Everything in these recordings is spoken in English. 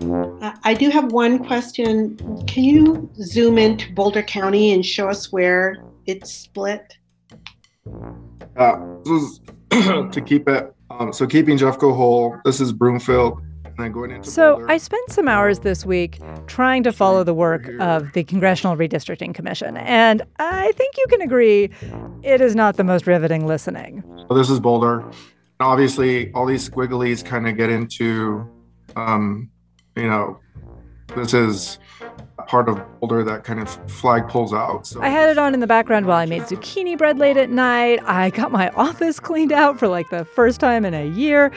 Uh, I do have one question. Can you zoom into Boulder County and show us where it's split? Uh, this is to keep it. Um, so keeping Jeffco whole. This is Broomfield. And then going into So Boulder. I spent some hours this week trying to follow the work of the Congressional Redistricting Commission, and I think you can agree it is not the most riveting listening. So this is Boulder. Obviously, all these squigglies kind of get into, um, you know, this is part of Boulder that kind of flag pulls out. So I had it on in the background while I made zucchini bread late at night. I got my office cleaned out for like the first time in a year.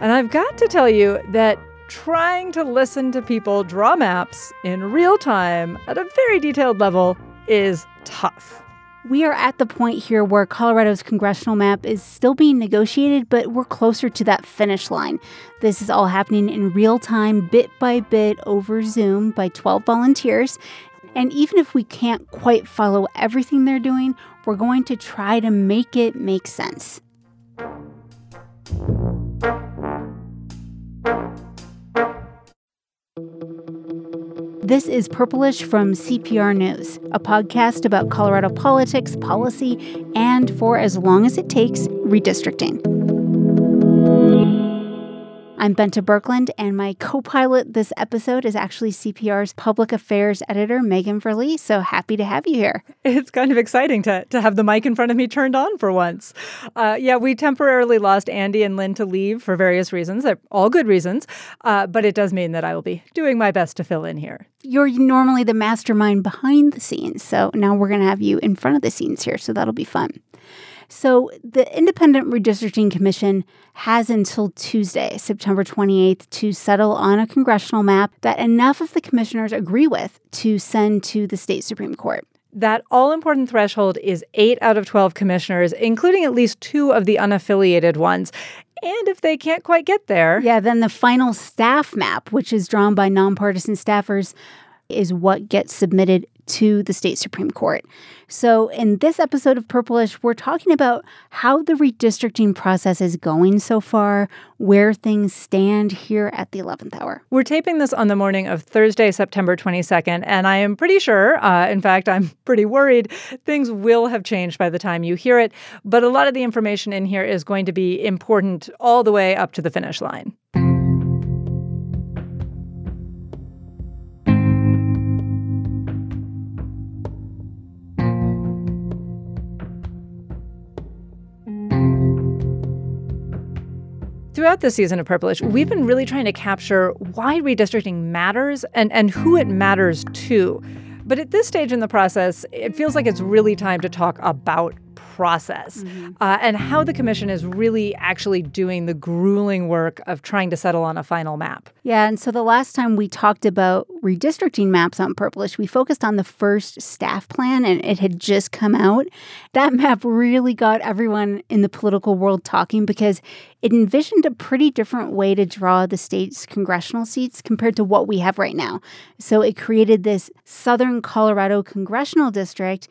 And I've got to tell you that trying to listen to people draw maps in real time at a very detailed level is tough. We are at the point here where Colorado's congressional map is still being negotiated, but we're closer to that finish line. This is all happening in real time, bit by bit, over Zoom by 12 volunteers. And even if we can't quite follow everything they're doing, we're going to try to make it make sense. This is Purplish from CPR News, a podcast about Colorado politics, policy, and for as long as it takes, redistricting. I'm Bente Birkeland, and my co pilot this episode is actually CPR's public affairs editor, Megan Verlee. So happy to have you here. It's kind of exciting to, to have the mic in front of me turned on for once. Uh, yeah, we temporarily lost Andy and Lynn to leave for various reasons. They're all good reasons, uh, but it does mean that I will be doing my best to fill in here. You're normally the mastermind behind the scenes, so now we're going to have you in front of the scenes here, so that'll be fun. So, the Independent Redistricting Commission has until Tuesday, September 28th, to settle on a congressional map that enough of the commissioners agree with to send to the state Supreme Court. That all important threshold is 8 out of 12 commissioners, including at least two of the unaffiliated ones. And if they can't quite get there, Yeah, then the final staff map, which is drawn by nonpartisan staffers, is what gets submitted to the state Supreme Court. So, in this episode of Purplish, we're talking about how the redistricting process is going so far, where things stand here at the 11th hour. We're taping this on the morning of Thursday, September 22nd, and I am pretty sure, uh, in fact, I'm pretty worried, things will have changed by the time you hear it. But a lot of the information in here is going to be important all the way up to the finish line. Throughout this season of Purplish, we've been really trying to capture why redistricting matters and, and who it matters to. But at this stage in the process, it feels like it's really time to talk about process uh, and how the commission is really actually doing the grueling work of trying to settle on a final map. Yeah, and so the last time we talked about redistricting maps on Purplish, we focused on the first staff plan and it had just come out. That map really got everyone in the political world talking because it envisioned a pretty different way to draw the state's congressional seats compared to what we have right now. So it created this Southern Colorado congressional district.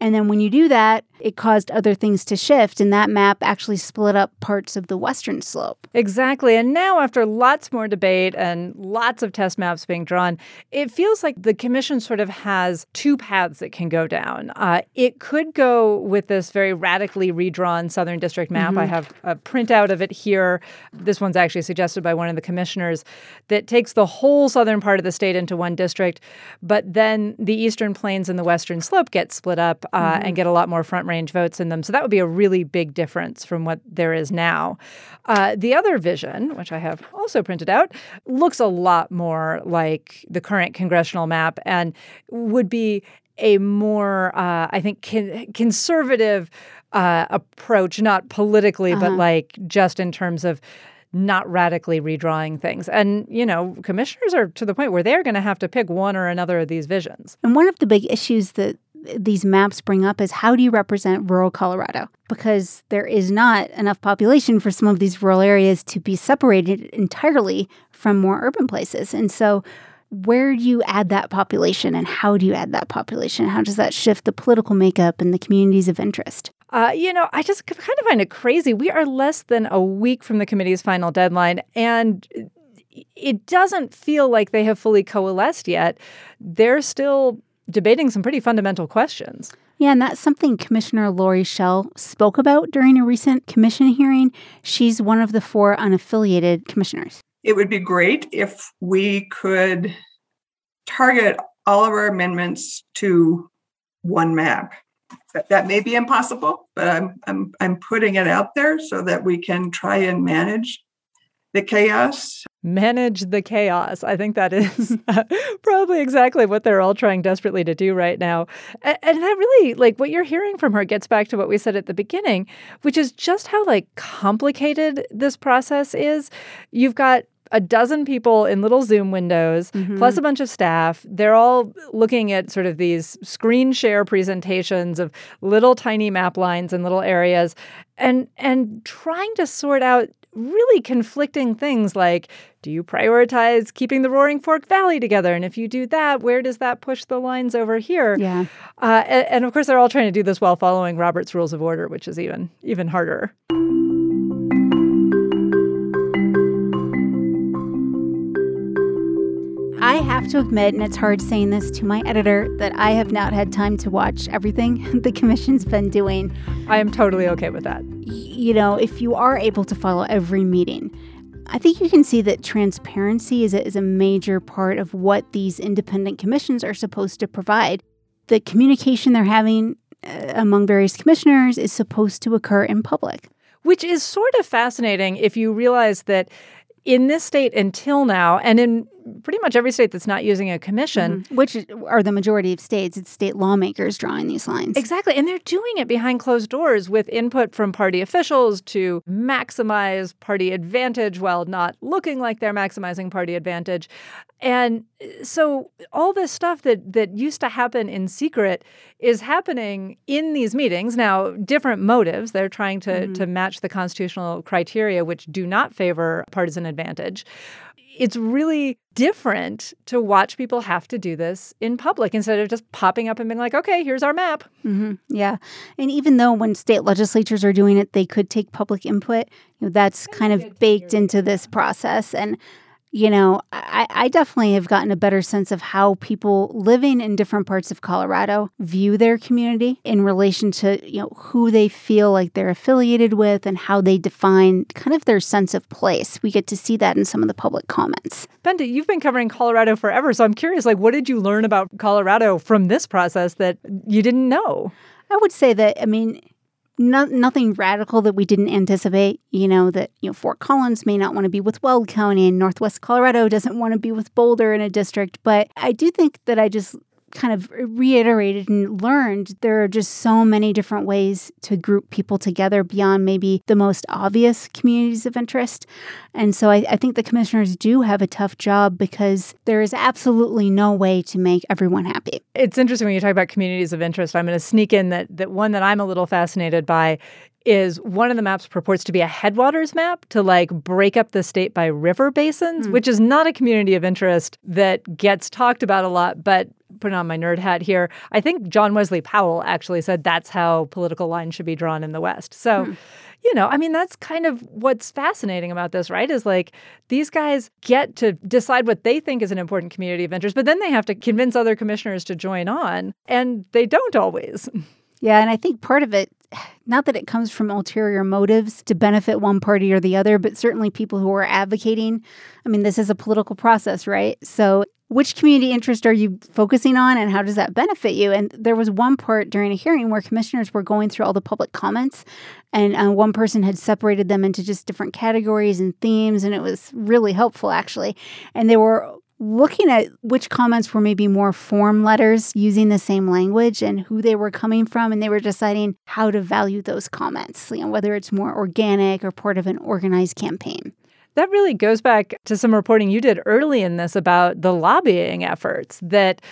And then when you do that, it caused other things to shift, and that map actually split up parts of the western slope. Exactly. And now, after lots more debate and lots of test maps being drawn, it feels like the commission sort of has two paths it can go down. Uh, it could go with this very radically redrawn Southern District map. I have a printout of it here. This one's actually suggested by one of the commissioners that takes the whole southern part of the state into one district, but then the eastern plains and the western slope get split up uh, and get a lot more front range votes in them. So that would be a really big difference from what there is now. Uh, the other vision, which I have also printed out, looks a lot more like the current congressional map and would be a more, uh, I think, con- conservative uh, approach, not politically, but like just in terms of not radically redrawing things. And, you know, commissioners are to the point where they're going to have to pick one or another of these visions. And one of the big issues that these maps bring up is how do you represent rural Colorado? Because there is not enough population for some of these rural areas to be separated entirely from more urban places. And so, where do you add that population and how do you add that population? How does that shift the political makeup and the communities of interest? Uh, you know, I just kind of find it crazy. We are less than a week from the committee's final deadline, and it doesn't feel like they have fully coalesced yet. They're still debating some pretty fundamental questions. Yeah, and that's something Commissioner Lori Schell spoke about during a recent commission hearing. She's one of the four unaffiliated commissioners. It would be great if we could target all of our amendments to one map. That, that may be impossible, but I'm, I'm, I'm putting it out there so that we can try and manage the chaos. Manage the chaos. I think that is probably exactly what they're all trying desperately to do right now. And, and that really, like, what you're hearing from her gets back to what we said at the beginning, which is just how, like, complicated this process is. You've got a dozen people in little Zoom windows, mm-hmm. plus a bunch of staff. They're all looking at sort of these screen share presentations of little tiny map lines and little areas and and trying to sort out really conflicting things like do you prioritize keeping the Roaring Fork Valley together? And if you do that, where does that push the lines over here? Yeah. Uh, and, and of course, they're all trying to do this while following Robert's Rules of Order, which is even even harder. Have to admit, and it's hard saying this to my editor, that I have not had time to watch everything the commission's been doing. I am totally okay with that. You know, if you are able to follow every meeting, I think you can see that transparency is a, is a major part of what these independent commissions are supposed to provide. The communication they're having uh, among various commissioners is supposed to occur in public. Which is sort of fascinating if you realize that in this state until now, and in pretty much every state that's not using a commission, mm-hmm. which are the majority of states, it's state lawmakers drawing these lines. Exactly. And they're doing it behind closed doors with input from party officials to maximize party advantage while not looking like they're maximizing party advantage. And so all this stuff that that used to happen in secret is happening in these meetings. Now, different motives. They're trying to mm-hmm. to match the constitutional criteria which do not favor partisan advantage it's really different to watch people have to do this in public instead of just popping up and being like, okay, here's our map. Mm-hmm. Yeah. And even though when state legislatures are doing it, they could take public input, you know, that's kind of baked into this process. And you know, I, I, definitely have gotten a better sense of how people living in different parts of Colorado view their community in relation to, you know, who they feel like they're affiliated with and how they define kind of their sense of place. We get to see that in some of the public comments. Bente, you've been covering Colorado forever, so I'm curious, like, what did you learn about Colorado from this process that you didn't know? I would say that, I mean, no, nothing radical that we didn't anticipate. You know, that, you know, Fort Collins may not want to be with Weld County and Northwest Colorado doesn't want to be with Boulder in a district. But I do think that I just kind of reiterated and learned there are just so many different ways to group people together beyond maybe the most obvious communities of interest. And so I, I, think the commissioners do have a tough job because there is absolutely no way to make everyone happy. It's interesting when you talk about communities of interest. I'm going to sneak in that, that one that I'm a little fascinated by is one of the maps purports to be a headwaters map to like break up the state by river basins, mm. which is not a community of interest that gets talked about a lot, but putting on my nerd hat here, I think John Wesley Powell actually said that's how political lines should be drawn in the West. So, hmm. you know, I mean, that's kind of what's fascinating about this, right? Is like these guys get to decide what they think is an important community of interest, but then they have to convince other commissioners to join on, and they don't always. Yeah, and I think part of it not that it comes from ulterior motives to benefit one party or the other, but certainly people who are advocating. I mean, this is a political process, right? So, which community interest are you focusing on and how does that benefit you? And there was one part during a hearing where commissioners were going through all the public comments, and uh, one person had separated them into just different categories and themes, and it was really helpful actually. And they were looking at which comments were maybe more form letters using the same language and who they were coming from and they were deciding how to value those comments you know whether it's more organic or part of an organized campaign. That really goes back to some reporting you did early in this about the lobbying efforts that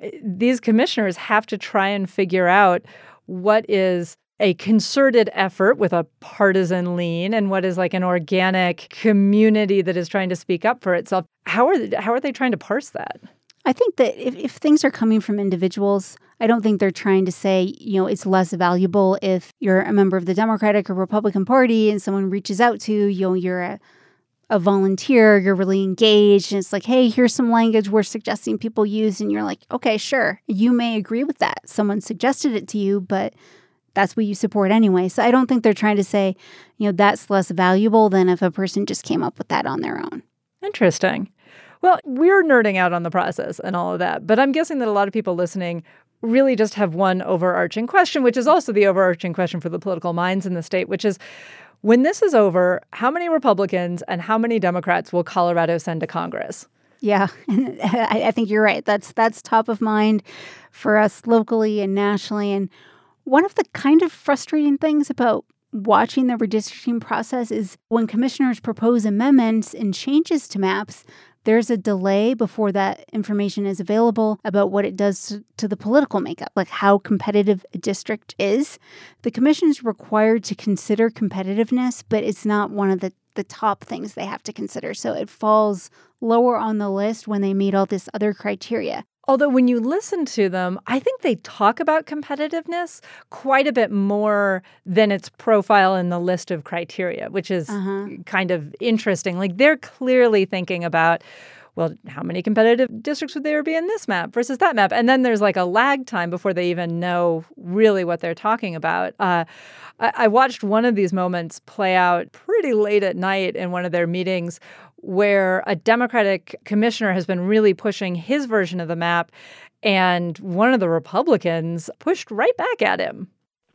eh, these commissioners have to try and figure out what is a concerted effort with a partisan lean and what is like an organic community that is trying to speak up for itself. How are they, how are they trying to parse that? I think that if, if things are coming from individuals, I don't think they're trying to say, you know, it's less valuable if you're a member of the Democratic or Republican Party and someone reaches out to you, you know, you're a a volunteer, you're really engaged, and it's like, hey, here's some language we're suggesting people use. And you're like, okay, sure. You may agree with that. Someone suggested it to you, but that's what you support anyway. So I don't think they're trying to say, you know, that's less valuable than if a person just came up with that on their own. Interesting. Well, we're nerding out on the process and all of that, but I'm guessing that a lot of people listening really just have one overarching question, which is also the overarching question for the political minds in the state, which is when this is over, how many Republicans and how many Democrats will Colorado send to Congress? Yeah, I, think you're right. That's that's top of mind for us locally and nationally. And one of the kind of frustrating things about watching the redistricting process is when commissioners propose amendments and changes to maps, there's a delay before that information is available about what it does to the political makeup, like how competitive a district is. The commission is required to consider competitiveness, but it's not one of the, the top things they have to consider. So it falls lower on the list when they meet all this other criteria. Although, when you listen to them, I think they talk about competitiveness quite a bit more than its profile in the list of criteria, which is uh-huh. kind of interesting. Like, they're clearly thinking about, well, how many competitive districts would there be in this map versus that map? And then there's like a lag time before they even know really what they're talking about. Uh, I-, I watched one of these moments play out pretty late at night in one of their meetings where a Democratic commissioner has been really pushing his version of the map, and one of the Republicans pushed right back at him.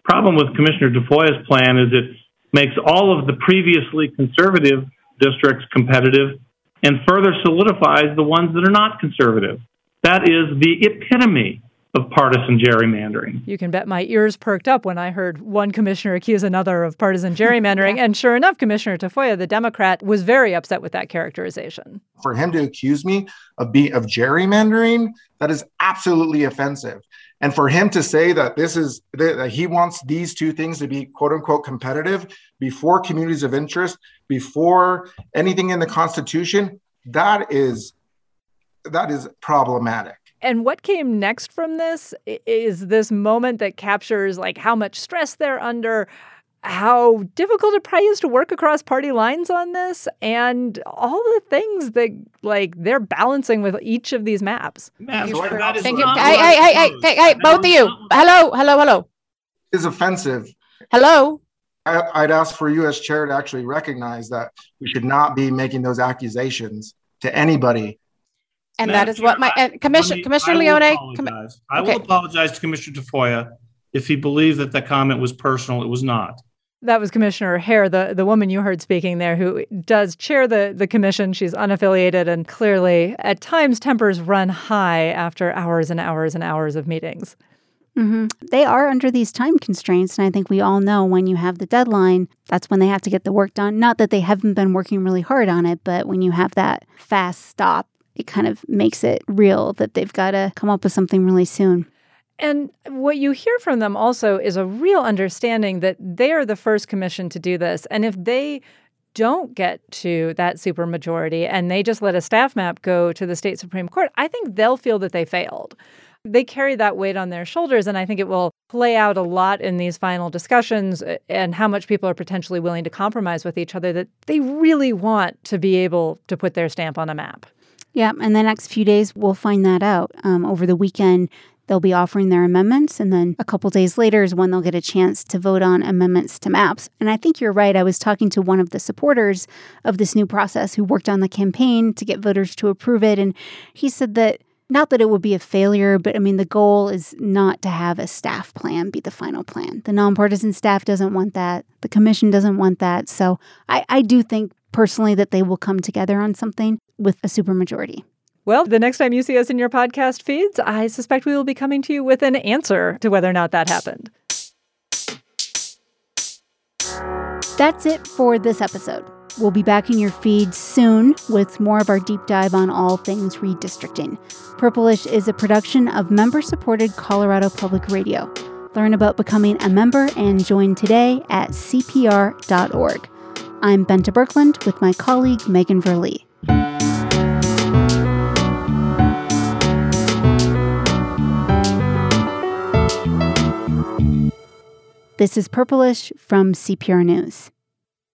Problem with Commissioner Tafoya's plan is it makes all of the previously conservative districts competitive and further solidifies the ones that are not conservative. That is the epitome of partisan gerrymandering. You can bet my ears perked up when I heard one commissioner accuse another of partisan gerrymandering. yeah. And sure enough, Commissioner Tafoya, the Democrat, was very upset with that characterization. For him to accuse me of be of gerrymandering, that is absolutely offensive. And for him to say that this is that he wants these two things to be quote unquote competitive before communities of interest, before anything in the Constitution, that is that is problematic. And what came next from this is this moment that captures like how much stress they're under, how difficult it probably is to work across party lines on this, and all the things that like they're balancing with each of these maps. Thank you. Hey, hey, hey, hey, hey, hey, both of you. Hello, hello, hello. Is offensive. Hello. I, would ask for you as chair to actually recognize that we should not be making those accusations to anybody and Madam that is Chair, what my and Commissioner me, Commissioner I Leone. Apologize. I will apologize to Commissioner Tafoya if he believed that that comment was personal. It was not. That was Commissioner Hare, the, the woman you heard speaking there, who does chair the, the commission. She's unaffiliated and clearly, at times, tempers run high after hours and hours and hours of meetings. Mm-hmm. They are under these time constraints. And I think we all know when you have the deadline, that's when they have to get the work done. Not that they haven't been working really hard on it, but when you have that fast stop, it kind of makes it real that they've got to come up with something really soon. And what you hear from them also is a real understanding that they are the first commission to do this. And if they don't get to that supermajority and they just let a staff map go to the state Supreme Court, I think they'll feel that they failed. They carry that weight on their shoulders, and I think it will play out a lot in these final discussions uh, and how much people are potentially willing to compromise with each other that they really want to be able to put their stamp on a map. Yeah, and the next few days we'll find that out. Um, over the weekend, they'll be offering their amendments, and then a couple days later is when they'll get a chance to vote on amendments to maps. And I think you're right. I was talking to one of the supporters of this new process who worked on the campaign to get voters to approve it, and he said that not that it would be a failure, but I mean, the goal is not to have a staff plan be the final plan. The nonpartisan staff doesn't want that. The commission doesn't want that. So I, I do think personally that they will come together on something with a supermajority. Well, the next time you see us in your podcast feeds, I suspect we will be coming to you with an answer to whether or not that happened. That's it for this episode. We'll be back in your feed soon with more of our deep dive on all things redistricting. Purplish is a production of member supported Colorado Public Radio. Learn about becoming a member and join today at cpr.org. I'm Bente Birkeland with my colleague Megan Verlee. This is Purplish from CPR News.